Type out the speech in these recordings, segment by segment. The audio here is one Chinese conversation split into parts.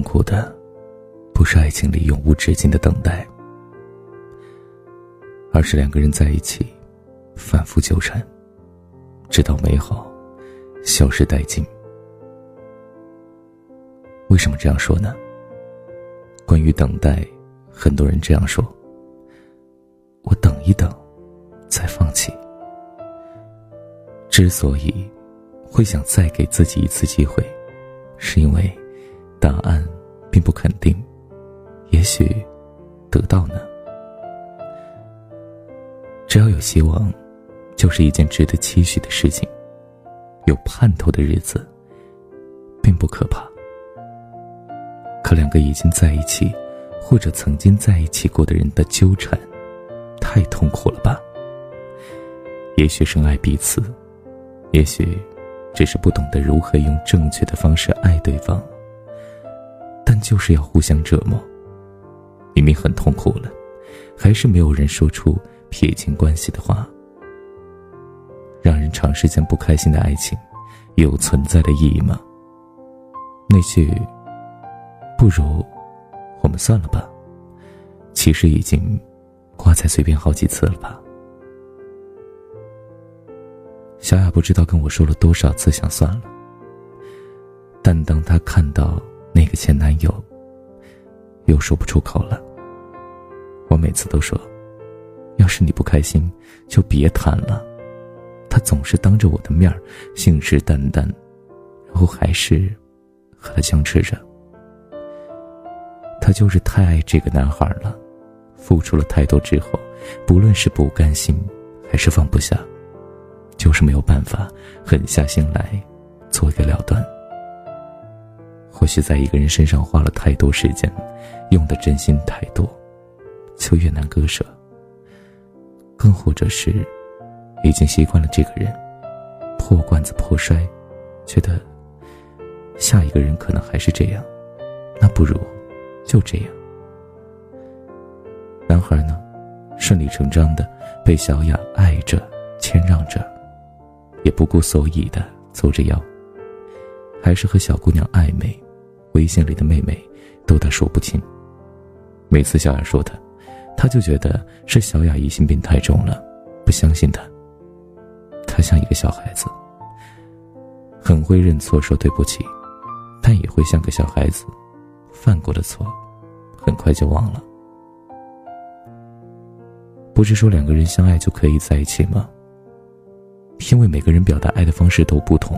痛苦的，不是爱情里永无止境的等待，而是两个人在一起，反复纠缠，直到美好消失殆尽。为什么这样说呢？关于等待，很多人这样说：“我等一等，再放弃。”之所以会想再给自己一次机会，是因为答案并不肯定，也许得到呢。只要有希望，就是一件值得期许的事情。有盼头的日子，并不可怕。可两个已经在一起，或者曾经在一起过的人的纠缠，太痛苦了吧？也许深爱彼此。也许，只是不懂得如何用正确的方式爱对方。但就是要互相折磨，明明很痛苦了，还是没有人说出撇清关系的话。让人长时间不开心的爱情，有存在的意义吗？那句“不如我们算了吧”，其实已经挂在嘴边好几次了吧。小雅不知道跟我说了多少次想算了，但当她看到那个前男友，又说不出口了。我每次都说，要是你不开心，就别谈了。他总是当着我的面信誓旦旦，然后还是和他僵持着。他就是太爱这个男孩了，付出了太多之后，不论是不甘心，还是放不下。就是没有办法狠下心来做一个了断。或许在一个人身上花了太多时间，用的真心太多，就越难割舍。更或者是已经习惯了这个人，破罐子破摔，觉得下一个人可能还是这样，那不如就这样。男孩呢，顺理成章的被小雅爱着、谦让着。也不顾所以的走着腰，还是和小姑娘暧昧，微信里的妹妹逗他说不清。每次小雅说他，他就觉得是小雅疑心病太重了，不相信他。他像一个小孩子，很会认错说对不起，但也会像个小孩子，犯过的错，很快就忘了。不是说两个人相爱就可以在一起吗？因为每个人表达爱的方式都不同，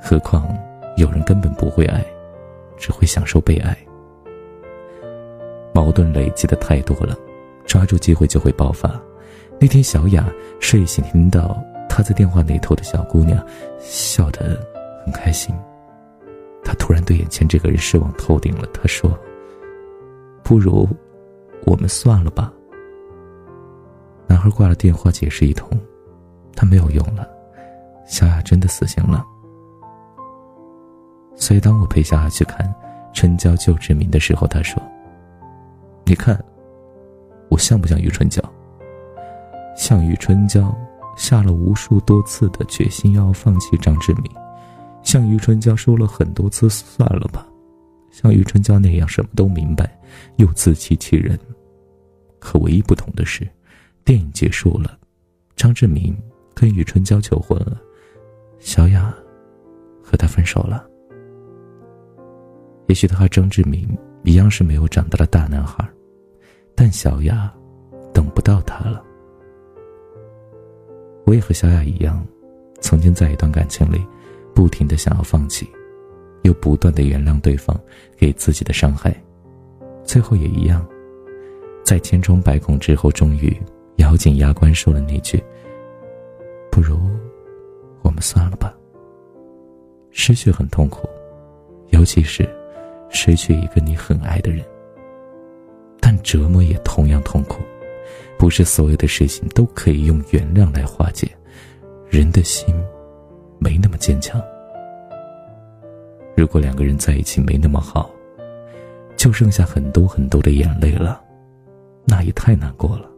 何况有人根本不会爱，只会享受被爱。矛盾累积的太多了，抓住机会就会爆发。那天小雅睡醒，听到他在电话那头的小姑娘笑得很开心，她突然对眼前这个人失望透顶了。她说：“不如我们算了吧。”男孩挂了电话，解释一通。他没有用了，小雅真的死心了。所以当我陪小雅去看《春娇救志明》的时候，他说：“你看，我像不像余春娇？像余春娇下了无数多次的决心要放弃张志明，像余春娇说了很多次算了吧，像余春娇那样什么都明白又自欺欺人。可唯一不同的是，电影结束了，张志明。”跟余春娇求婚了，小雅和他分手了。也许他和张志明一样是没有长大的大男孩，但小雅等不到他了。我也和小雅一样，曾经在一段感情里，不停的想要放弃，又不断的原谅对方给自己的伤害，最后也一样，在千疮百孔之后，终于咬紧牙关说了那句。不如，我们算了吧。失去很痛苦，尤其是失去一个你很爱的人。但折磨也同样痛苦，不是所有的事情都可以用原谅来化解。人的心没那么坚强。如果两个人在一起没那么好，就剩下很多很多的眼泪了，那也太难过了。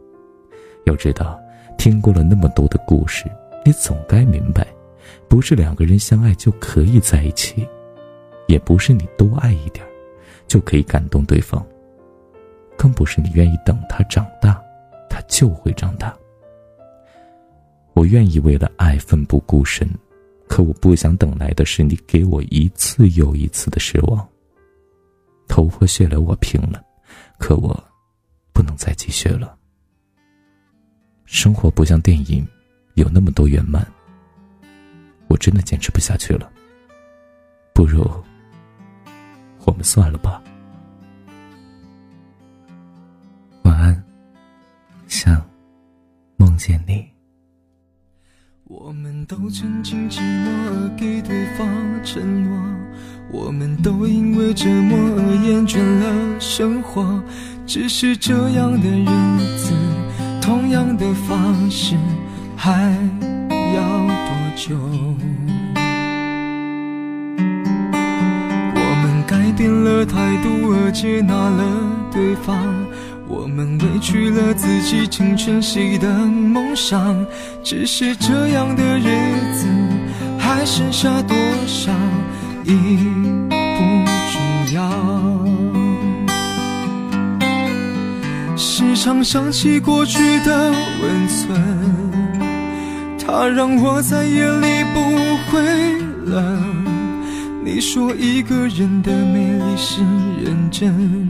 要知道，听过了那么多的故事。你总该明白，不是两个人相爱就可以在一起，也不是你多爱一点就可以感动对方，更不是你愿意等他长大，他就会长大。我愿意为了爱奋不顾身，可我不想等来的是你给我一次又一次的失望。头破血流我拼了，可我不能再继续了。生活不像电影，有那么多圆满。我真的坚持不下去了，不如我们算了吧。晚安，想梦见你。我们都曾经寂寞而给对方承诺，我们都因为折磨而厌倦了生活。只是这样的日子，同样的方式，还要多久？变了态度而接纳了对方，我们委屈了自己成全谁的梦想？只是这样的日子还剩下多少已不重要。时常想起过去的温存，它让我在夜里不会冷。你说一个人的美丽是认真，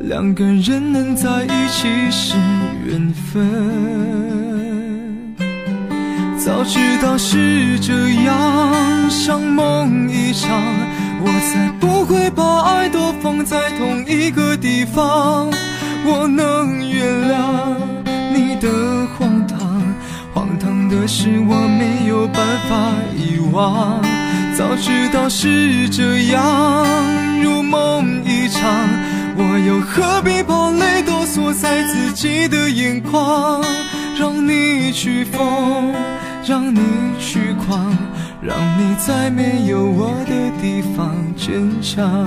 两个人能在一起是缘分。早知道是这样，像梦一场，我才不会把爱都放在同一个地方。我能原谅你的荒唐，荒唐的是我没有办法遗忘。早知道是这样，如梦一场，我又何必把泪都锁在自己的眼眶？让你去疯，让你去狂，让你在没有我的地方坚强。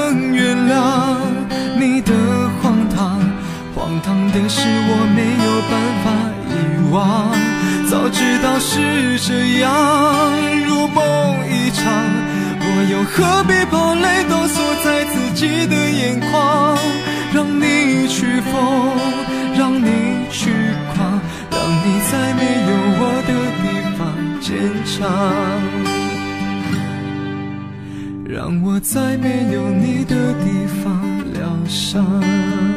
亮你的荒唐，荒唐的是我没有办法遗忘。早知道是这样，如梦一场，我又何必让我在没有你的地方疗伤。